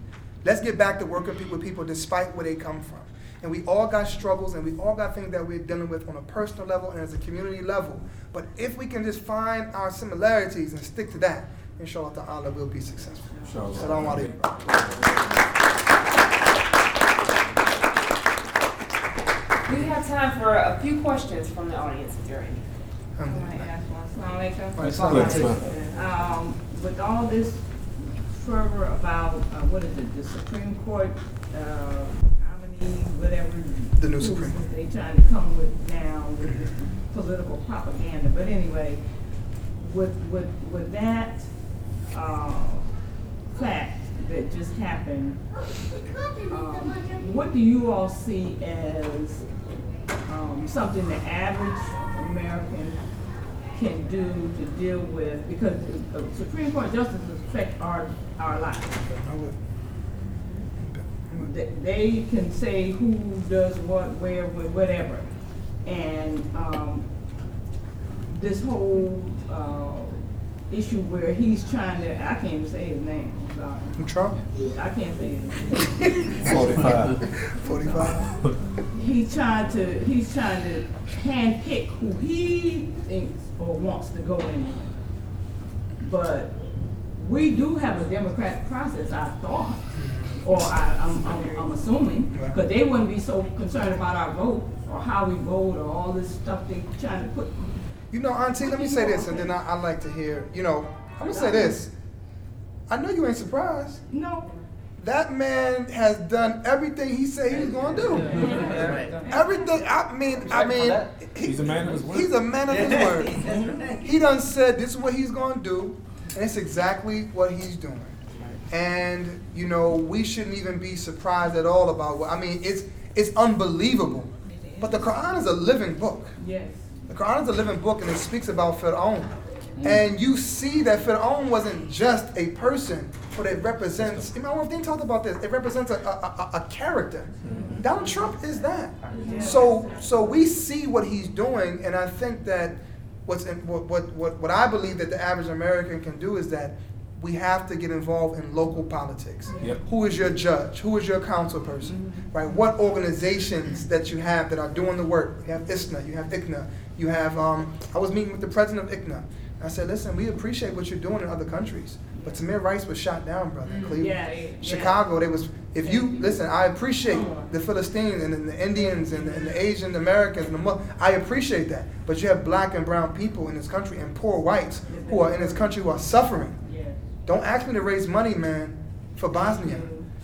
Let's get back to working with people despite where they come from. And we all got struggles and we all got things that we're dealing with on a personal level and as a community level. But if we can just find our similarities and stick to that, inshallah ta'ala, we'll be successful. Inshallah. Assalamu alaikum. We have time for a few questions from the audience, if there are any. Ask one. Assalamu alaikum. Um, With all this fervor about, uh, what is it, the Supreme Court, uh, how many, whatever. The new Supreme. rules They trying to come with now with this political propaganda, but anyway, with, with, with that, uh, fact that just happened, um, what do you all see as um, something the average American can do to deal with, because uh, Supreme Court justices affect our, our lives. They- can say who does what, where, wh- whatever. And, um, this whole, uh, issue where he's trying to, I can't even say his name, I'm sorry. Trump? I can't say his name. Forty-five. Forty-five. He's trying to, he's trying to handpick who he thinks or wants to go in. But we do have a democratic process, I thought, or I, I'm, I'm, I'm assuming, because they wouldn't be so concerned about our vote, or how we vote, or all this stuff they trying to put. You know, Auntie, let me say this, and then I, I like to hear, you know, I'm gonna say this. I know you ain't surprised. No. That man has done everything he said he was gonna do. Everything, I mean, I mean. He's a man of his word. He's a man of his word. He done said this is what he's gonna do, and it's exactly what he's doing. And, you know, we shouldn't even be surprised at all about what, I mean, it's, it's unbelievable. But the Quran is a living book. Yes. The Quran is a living book and it speaks about Fir'aun. Mm. And you see that Fir'aun wasn't just a person, but it represents, you know, they talked about this, it represents a, a, a, a character. Mm-hmm. Donald Trump is that. So, so we see what he's doing, and I think that what's in, what, what, what, what I believe that the average American can do is that we have to get involved in local politics. Yep. Who is your judge? Who is your council person? Mm-hmm. Right? What organizations that you have that are doing the work? You have ISNA, you have ICNA, you have. Um, I was meeting with the president of ICNA. I said, listen, we appreciate what you're doing in other countries, but Tamir Rice was shot down, brother. in Cleveland, Yeah, yeah. Chicago. They was. If you listen, I appreciate the Philistines and the Indians and the, and the Asian Americans and the I appreciate that. But you have black and brown people in this country and poor whites who are in this country who are suffering. Don't ask me to raise money, man, for Bosnia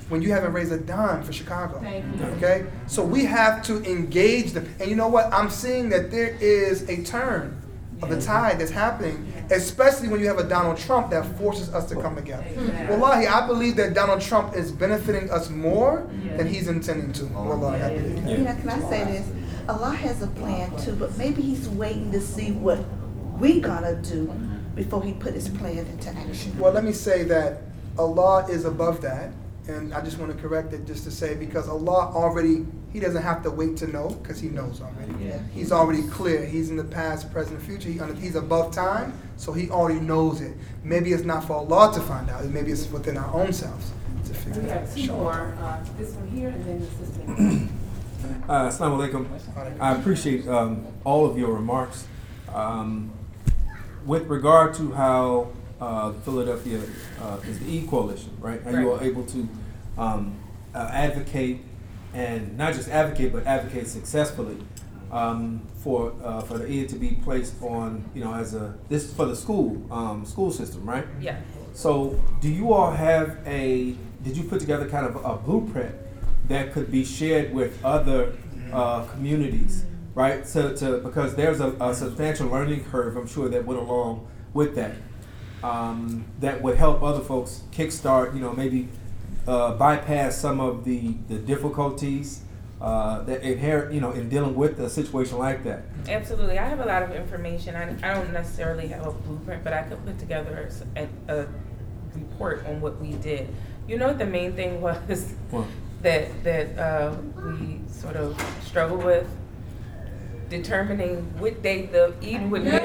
when you haven't raised a dime for Chicago. Thank you. Okay? So we have to engage them. And you know what? I'm seeing that there is a turn of the tide that's happening, especially when you have a Donald Trump that forces us to come together. Wallahi, I believe that Donald Trump is benefiting us more than he's intending to. Oh, Wallahi, I believe that. You know, can I say this? Allah has a plan too, but maybe He's waiting to see what we gonna do before He put His plan into action. Well, let me say that Allah is above that. And I just want to correct it just to say because Allah already, He doesn't have to wait to know because He knows already. Yeah. He's already clear. He's in the past, present, future. He, he's above time, so He already knows it. Maybe it's not for Allah to find out. Maybe it's within our own selves to figure We it out. have two more, uh, this one here and then this one. Uh, Assalamu alaikum. I appreciate um, all of your remarks. Um, with regard to how uh, Philadelphia uh, is the E Coalition, right? How you are able to um, uh, advocate and not just advocate, but advocate successfully um, for uh, for the E to be placed on, you know, as a this for the school um, school system, right? Yeah. So, do you all have a? Did you put together kind of a blueprint that could be shared with other uh, communities, right? So, to because there's a, a substantial learning curve, I'm sure that went along with that. Um, that would help other folks kickstart, you know, maybe uh, bypass some of the the difficulties uh, that inherent, you know, in dealing with a situation like that. Absolutely. I have a lot of information. I, I don't necessarily have a blueprint, but I could put together a, a report on what we did. You know what the main thing was What? that that uh, we sort of struggled with? Determining what day the Eid would be on.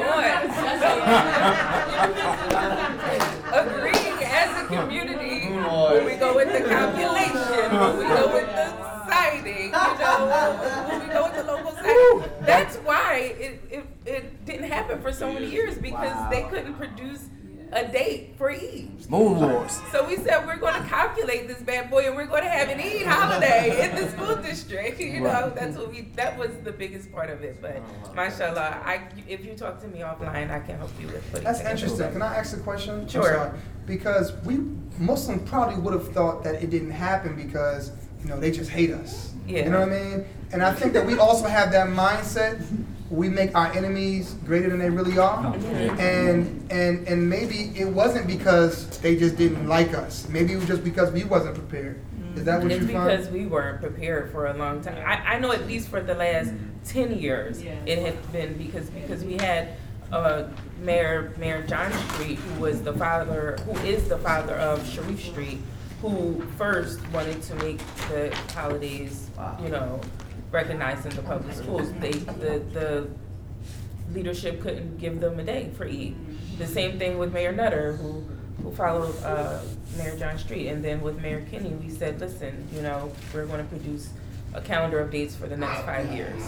Agreeing as a community when we go with the calculation, when we go with the sighting, you know, when we go with the local sighting. That's why it, it, it didn't happen for so many years because they couldn't produce a date for Eid. Moon Wars. So we said we're going to calculate this bad boy and we're going to have an Eid holiday in the school district. You know, Right. that's what we. That was the biggest part of it. But mashallah, I if you talk to me offline, I can help you with putting. That's interesting. something. Can I ask a question? Sure. Because we Muslims probably would have thought that it didn't happen because you know they just hate us. Yeah. You know what I mean? And I think that we also have that mindset. We make our enemies greater than they really are, and and and maybe it wasn't because they just didn't like us. Maybe it was just because we wasn't prepared. Is that what it's you because find? we weren't prepared for a long time. I, I know at least for the last ten years, it had been because because we had uh, Mayor Mayor John Street, who was the father, who is the father of Sharif Street, who first wanted to make the holidays, you know, recognized in the public schools. They the the leadership couldn't give them a day for Eid. The same thing with Mayor Nutter, who who followed uh, Mayor John Street, and then with Mayor Kenney, we said, listen, you know, we're going to produce a calendar of dates for the next five years,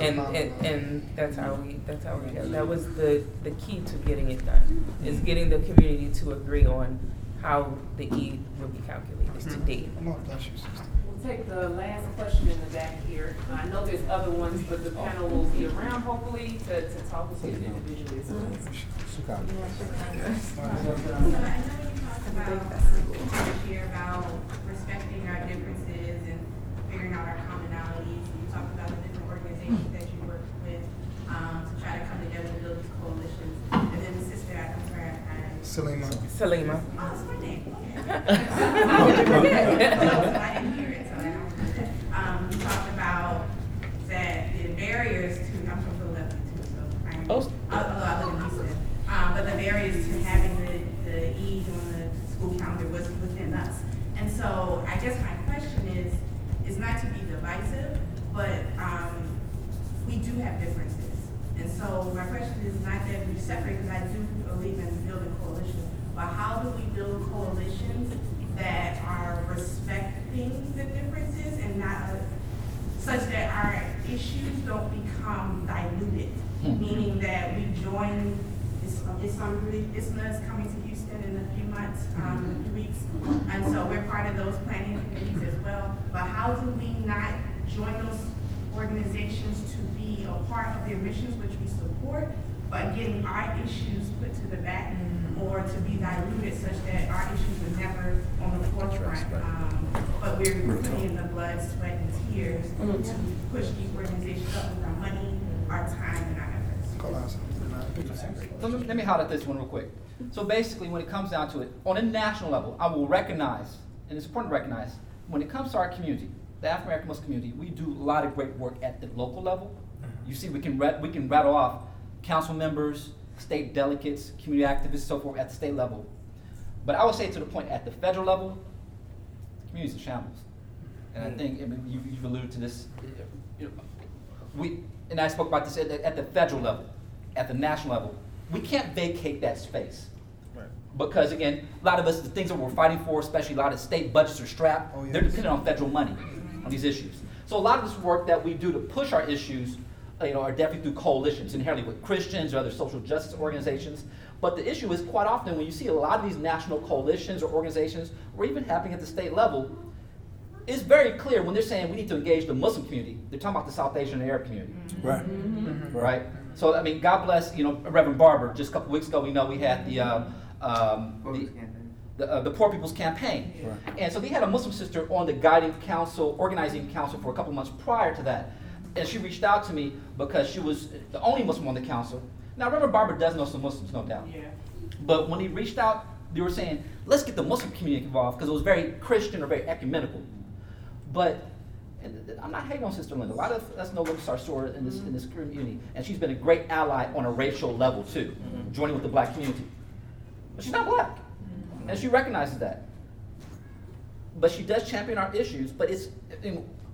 and, and and that's how we that's how we did. That was the the key to getting it done is getting the community to agree on how the Eid will be calculated to date. We'll take the last question in the back here. I know there's other ones, but the panel will be around hopefully to, to talk with you individually as well. Here about this year about respecting our differences and figuring out our commonalities. You talked about the different organizations that you work with um, to try to come together to build these coalitions. And then the sister, I'm sorry, I. Salima. Salima. Oh, that's my name. I didn't hear it, so I don't remember that. Um, you talked about that the barriers to, I'm from Philadelphia too, so I. Oh. Although I live in Houston. Um, but the barriers to having the, the Eid on the school calendar was within us. And so I guess my question is, is not to be divisive, but, um, we do have differences. And so my question is not that we separate, because I do believe in building coalitions, but how do we build coalitions that are respecting the differences and not, uh, such that our issues don't become diluted? Meaning that we join, Islam, ISNA is coming to Houston in a few months, um, in a few weeks. And so we're part of those planning committees as well. But how do we not join those organizations to be a part of their missions, which we support, but getting our issues put to the back or to be diluted such that our issues are never on the forefront? Um, But we're putting in the blood, sweat, and tears to push these organizations up with our money, our time, and our efforts. So let me, let me highlight this one real quick. So basically, when it comes down to it, on a national level, I will recognize, and it's important to recognize, when it comes to our community, the African American Muslim community, we do a lot of great work at the local level. You see, we can rat, we can rattle off council members, state delegates, community activists, so forth at the state level. But I would say to the point at the federal level, the community's in shambles. And I hmm. think, I mean, you, you've alluded to this, you know, we, and I spoke about this at, the- at the federal level, at the national level. We can't vacate that space. Because again, a lot of us, the things that we're fighting for, especially a lot of state budgets are strapped, oh, they're dependent on federal money on these issues. So a lot of this work that we do to push our issues, you know, are definitely through coalitions, inherently with Christians or other social justice organizations. But the issue is quite often when you see a lot of these national coalitions or organizations, or even happening at the state level, it's very clear when they're saying we need to engage the Muslim community, they're talking about the South Asian and Arab community. Right. Right? So, I mean, God bless, you know, Reverend Barber, just a couple weeks ago, we know we had the, um, um, the, the, uh, the Poor People's Campaign. And so they had a Muslim sister on the guiding council, organizing council for a couple months prior to that. And she reached out to me because she was the only Muslim on the council. Now, Reverend Barber does know some Muslims, no doubt. Yeah. But when he reached out, they were saying, let's get the Muslim community involved because it was very Christian or very ecumenical. But and I'm not hating on Sister Linda. A lot of us know Linda Sarsour in this, in this mm-hmm. community, and she's been a great ally on a racial level too, mm-hmm. joining with the black community. But she's not black, mm-hmm. and she recognizes that. But she does champion our issues. But it's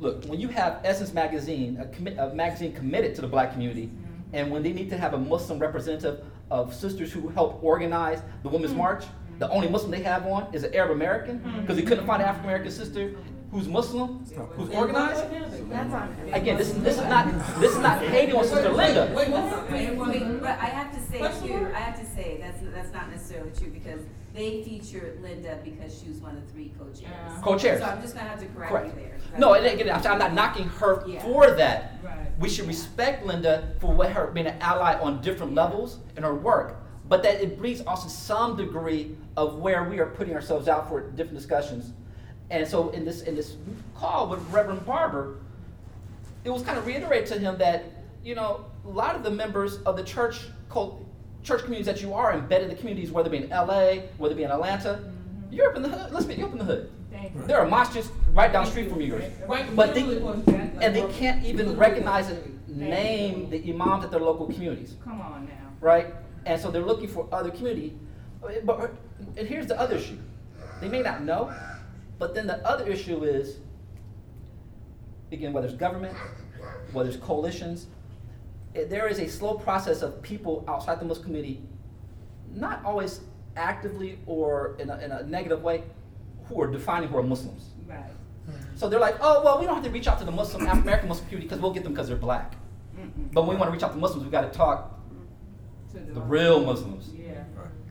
look when you have Essence Magazine, a, commi- a magazine committed to the black community, and when they need to have a Muslim representative of sisters who help organize the Women's March, the only Muslim they have on is an Arab American because they couldn't find an African American sister who's Muslim, who's organized. Again, this, this is not this is not hating on Sister Linda. Wait, wait, but I have to say too, I have to say, that's, that's not necessarily true, because they featured Linda because she was one of the three co-chairs. Co-chairs. So I'm just gonna have to correct Correct. you there. No, and again, I'm I'm not knocking her Yeah. for that. Right. We should respect Linda for what her being an ally on different levels in her work, but that it brings also some degree of where we are putting ourselves out for different discussions. And so in this in this call with Reverend Barber, it was kind of reiterated to him that you know a lot of the members of the church cult, church communities that you are embedded in the communities, whether it be in L.A., whether it be in Atlanta, mm-hmm. you're up in the hood. Let's be you're up in the hood. There are mosques right down the street from you, but they and they can't even recognize and name the imams at their local communities. Come on now. right? And so they're looking for other community. But and here's the other issue: they may not know, but then the other issue is, again, whether it's government, whether it's coalitions, it, Eh, there is a slow process of people outside the Muslim community, not always actively or in a, in a negative way, who are defining who are Muslims. Right. Hmm. So they're like, oh, well, we don't have to reach out to the Muslim, African American Muslim community because we'll get them because they're black. But when we want to reach out to Muslims, we've got to talk To the- the real Muslims. Yeah.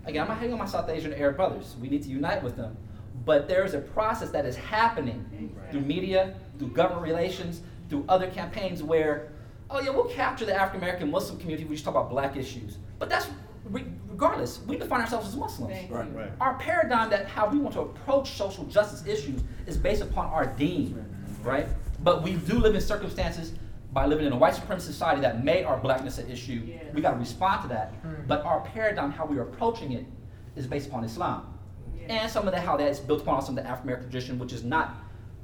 Again, I'm not hating on my South Asian Arab brothers. We need to unite with them. But there is a process that is happening through media, through government relations, through other campaigns where, oh yeah, we'll capture the African American Muslim community. We just talk about black issues. But that's re- regardless. We define ourselves as Muslims. Right, right. Our paradigm that how we want to approach social justice issues is based upon our deen, right? But we do live in circumstances by living in a white supremacist society that made our blackness an issue. We got to respond to that. Hmm. But our paradigm, how we are approaching it, is based upon Islam. And some of that, how that is built upon some of the African American tradition, which is not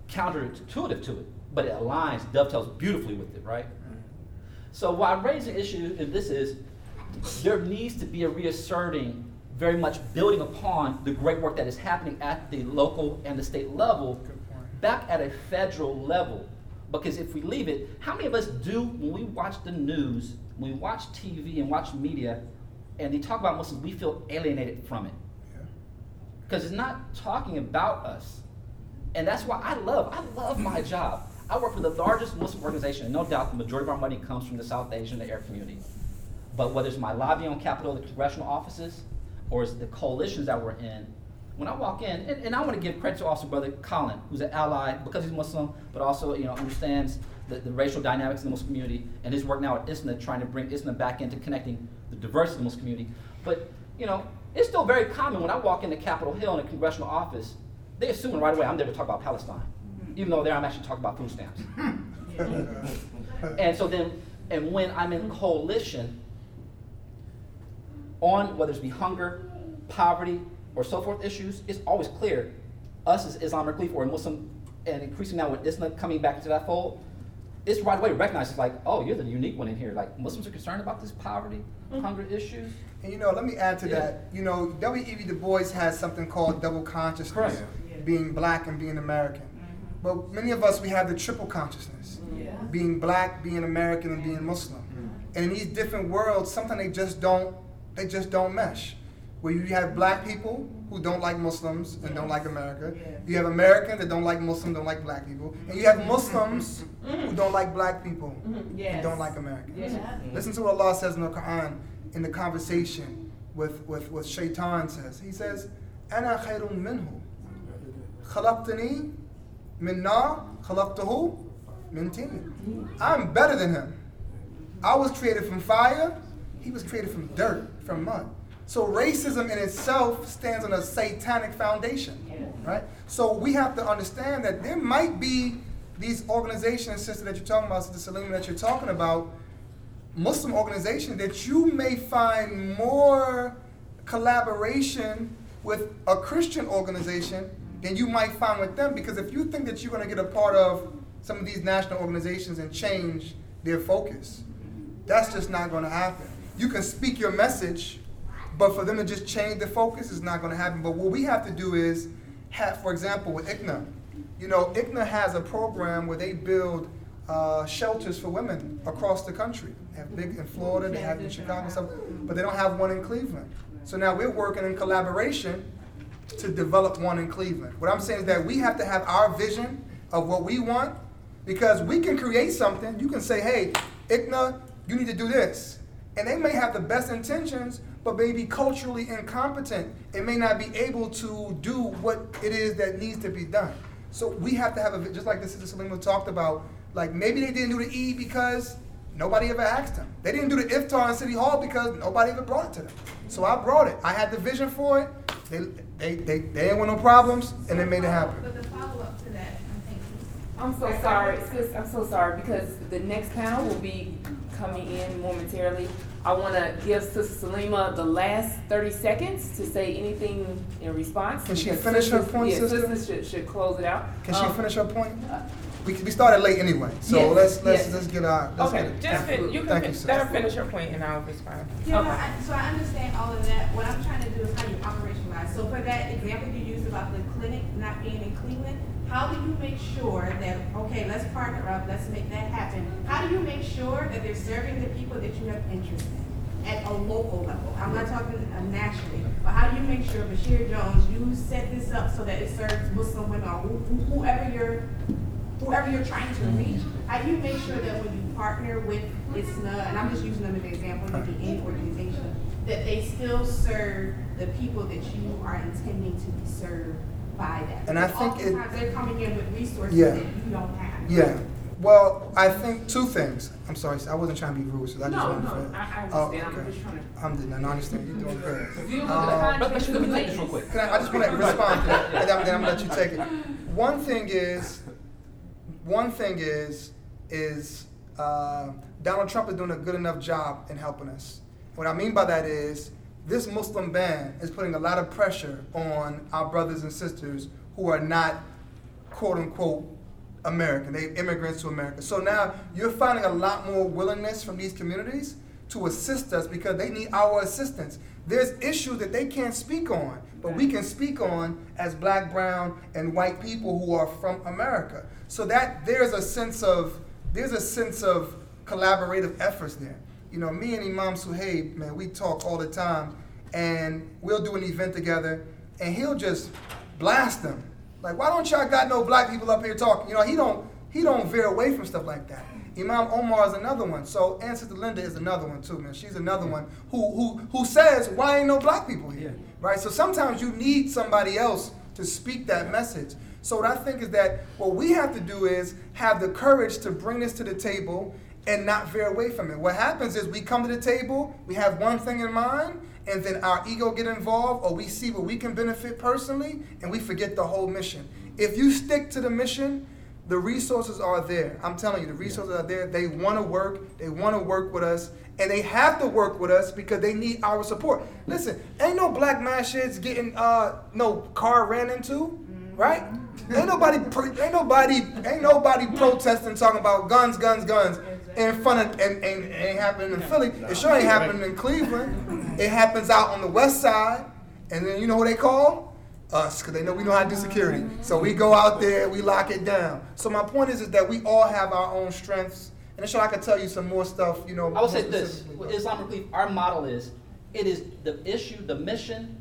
counterintuitive to it, but it aligns, dovetails beautifully with it, right? So why I'm raising the issue in this is there needs to be a reasserting, very much building upon the great work that is happening at the local and the state level, back at a federal level. Because if we leave it, how many of us do when we watch the news, when we watch TV and watch media, and they talk about Muslims, we feel alienated from it? Because it's not talking about us. And that's why I love, I love my job. I work for the largest Muslim organization, and no doubt the majority of our money comes from the South Asian the Arab community. But whether it's my lobbying on Capitol, the congressional offices, or it's the coalitions that we're in, when I walk in, and, and I want to give credit to also Brother Colin, who's an ally because he's Muslim, but also you know understands the, the racial dynamics in the Muslim community, and his work now at ISNA trying to bring ISNA back into connecting the diversity of the Muslim community. But you know, it's still very common when I walk into Capitol Hill in a congressional office, they assume right away I'm there to talk about Palestine, even though there I'm actually talking about food stamps. and so then, and when I'm in coalition on whether it be hunger, poverty, or so forth issues, it's always clear us as Islamic Relief or Muslim, and increasing now with Islam coming back into that fold, it's right away recognized. It's like, oh, you're the unique one in here. Like Muslims are concerned about this poverty, mm-hmm. hunger issues. And you know, let me add to Yeah. that. You know, W.E.B. Du Bois has something called double consciousness, Correct. being black and being American. But many of us, we have the triple consciousness, being black, being American, and being Muslim. And in these different worlds, sometimes they just don't, they just don't mesh. Where you have black people who don't like Muslims and don't like America. You have Americans that don't like Muslims, don't like black people. And you have Muslims who don't like black people and Yes. don't like Americans. Yeah. Listen to what Allah says in the Quran in the conversation with, with, with Shaitan says. He says, أنا خير منه خلقتني min nar khalaqtahu min. I'm better than him. I was created from fire. He was created from dirt, from mud. So racism in itself stands on a satanic foundation, right? So we have to understand that there might be these organizations, sister, that you're talking about, the Salima, that you're talking about, Muslim organizations that you may find more collaboration with a Christian organization than you might find with them. Because if you think that you're going to get a part of some of these national organizations and change their focus, that's just not going to happen. You can speak your message, but for them to just change the focus is not going to happen. But what we have to do is have, for example, with ICNA, you know, ICNA has a program where they build uh, shelters for women across the country. They have big in Florida, they have in Chicago, and stuff, but they don't have one in Cleveland. So now we're working in collaboration to develop one in Cleveland. What I'm saying is that we have to have our vision of what we want because we can create something. You can say, hey, ICNA, you need to do this. And they may have the best intentions, but may be culturally incompetent and may not be able to do what it is that needs to be done. So we have to have a, just like the Sister Salima talked about, like maybe they didn't do the E because nobody ever asked them. They didn't do the iftar in City Hall because nobody ever brought it to them. So I brought it. I had the vision for it. They, they, they, they didn't want no problems, and they made it happen. But the follow-up to that, I think. I'm so sorry, sis, I'm so sorry, because the next panel will be coming in momentarily. I want to give Sister Salima the last 30 seconds to say anything in response. Can she because finish her sisters- point, yeah, sister? sisters should, should close it out. Can she Um, finish her point? We, we started late anyway, so Yes, let's let's yes. let's get our let's Okay, get it. just fin- you can Thank fin- you, let her finish her point and I'll respond. Yeah, no, I, so I understand all of that. What I'm trying to do is how you So for that example you used about the clinic not being in Cleveland, how do you make sure that, okay, let's partner up, let's make that happen. How do you make sure that they're serving the people that you have interest in at a local level? I'm not talking uh, nationally, but how do you make sure, Basheer Jones, you set this up so that it serves Muslim women or who- who- whoever you're whoever you're trying to reach, how do you make sure that when you partner with ISNA, and I'm just using them as an example, it could organization, that they still serve the people that you are intending to be served by that? And I Because think it- Oftentimes they're coming in with resources Yeah. that you don't have. Yeah. Well, I think two things. I'm sorry, I wasn't trying to be rude, so I just No, wanted no, to. I- I Oh, understand. I'm okay. just trying to- I'm doing. I understand. You're doing good. If you look at the Um, contract But- but let me take this real quick. Can I, I just want to respond to that, and then, then I'm gonna let you take it. One thing is, one thing is, is uh, Donald Trump is doing a good enough job in helping us. What I mean by that is, this Muslim ban is putting a lot of pressure on our brothers and sisters who are not, quote unquote, American. They immigrants to America. So now you're finding a lot more willingness from these communities to assist us because they need our assistance. There's issues that they can't speak on, but we can speak on as black, brown, and white people who are from America. So that there's a sense of there's a sense of collaborative efforts there. You know, me and Imam Suhaib, man, we talk all the time, and we'll do an event together, and he'll just blast them. Like, why don't y'all got no black people up here talking? You know, he don't he don't veer away from stuff like that. Imam Omar is another one. So and Sister Linda is another one too, man. She's another one who who who says, why ain't no black people here? Right? So sometimes you need somebody else to speak that message. So what I think is that what we have to do is have the courage to bring this to the table and not veer away from it. What happens is we come to the table, we have one thing in mind, and then our ego get involved, or we see what we can benefit personally, and we forget the whole mission. If you stick to the mission, the resources are there. I'm telling you, the resources are there. They want to work. They want to work with us, and they have to work with us because they need our support. Listen, ain't no black man shits getting uh no car ran into, right? Ain't nobody, ain't nobody, ain't nobody protesting talking about guns, guns, guns in front of and, and it ain't happening in Philly. It sure ain't happening in Cleveland. It happens out on the west side, and then you know who they call? Us, because they know we know how to do security. So we go out there, we lock it down. So my point is, is that we all have our own strengths. And I'm sure I could tell you some more stuff, you know. I would say this: specifically. with Islamic Relief, our model is it is the issue, the mission,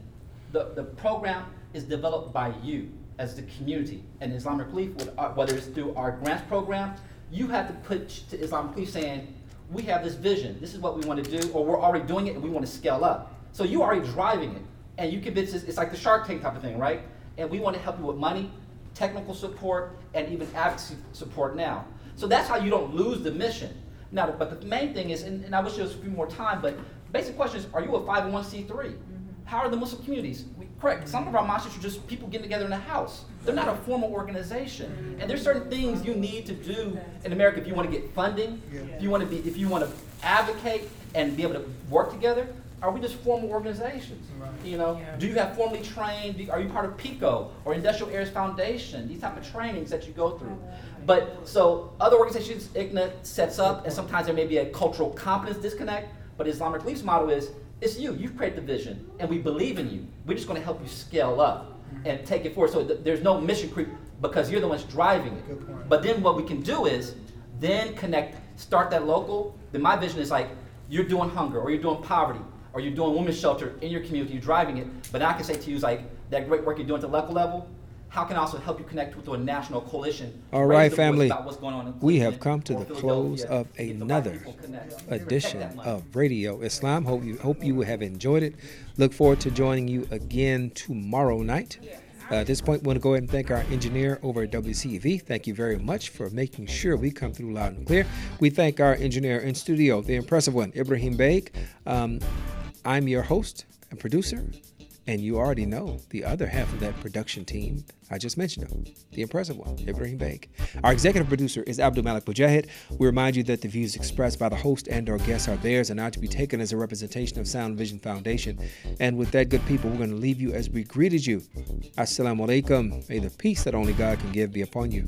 the, the program is developed by you as the community. And Islamic Relief, with our- whether it's through our grants program, you have to put to Islamic Relief saying, we have this vision, this is what we want to do, or we're already doing it and we want to scale up. So you already driving it. And you convince us, it's like the Shark Tank type of thing, right? And we want to help you with money, technical support, and even advocacy support now. So that's how you don't lose the mission. Now, but the main thing is, and, and I wish there was a few more time, but basic question is, are you a 501c3? How are the Muslim communities? We, correct, some of our mosques are just people getting together in a house. They're not a formal organization. And there's certain things you need to do in America if you want to get funding, if you want to be, if you want to advocate and be able to work together. Are we just formal organizations? You know, do you have formally trained? do- Are you part of PICO or Industrial Areas Foundation? These type of trainings that you go through. But so other organizations, ICNA sets up, and sometimes there may be a cultural competence disconnect. But Islamic Relief's model is it's you. You've created the vision, and we believe in you. We're just going to help you scale up mm-hmm. and take it forward. So th- there's no mission creep because you're the ones driving it. But then what we can do is then connect, start that local. Then my vision is like you're doing hunger, or you're doing poverty, or you're doing women's shelter in your community. You're driving it. But I can say to you is like that great work you're doing at the local level. How can I also help you connect with a national coalition? All right, family. about what's going on in We have come to the close of right another edition Protect that money. of Radio Islam. Hope you hope you have enjoyed it. Look forward to joining you again tomorrow night. Uh, at this point, we want to go ahead and thank our engineer over at WCEV. Thank you very much for making sure we come through loud and clear. We thank our engineer in studio, the impressive one, Ibrahim Baig. Um, I'm your host and producer, And you already know the other half of that production team. I just mentioned them, the impressive one, Ibrahim Baig. Our executive producer is Abdul Malik Mujahid. We remind you that the views expressed by the host and or guests are theirs and not to be taken as a representation of Sound Vision Foundation. And with that, good people, we're going to leave you as we greeted you. Assalamu alaikum. May the peace that only God can give be upon you.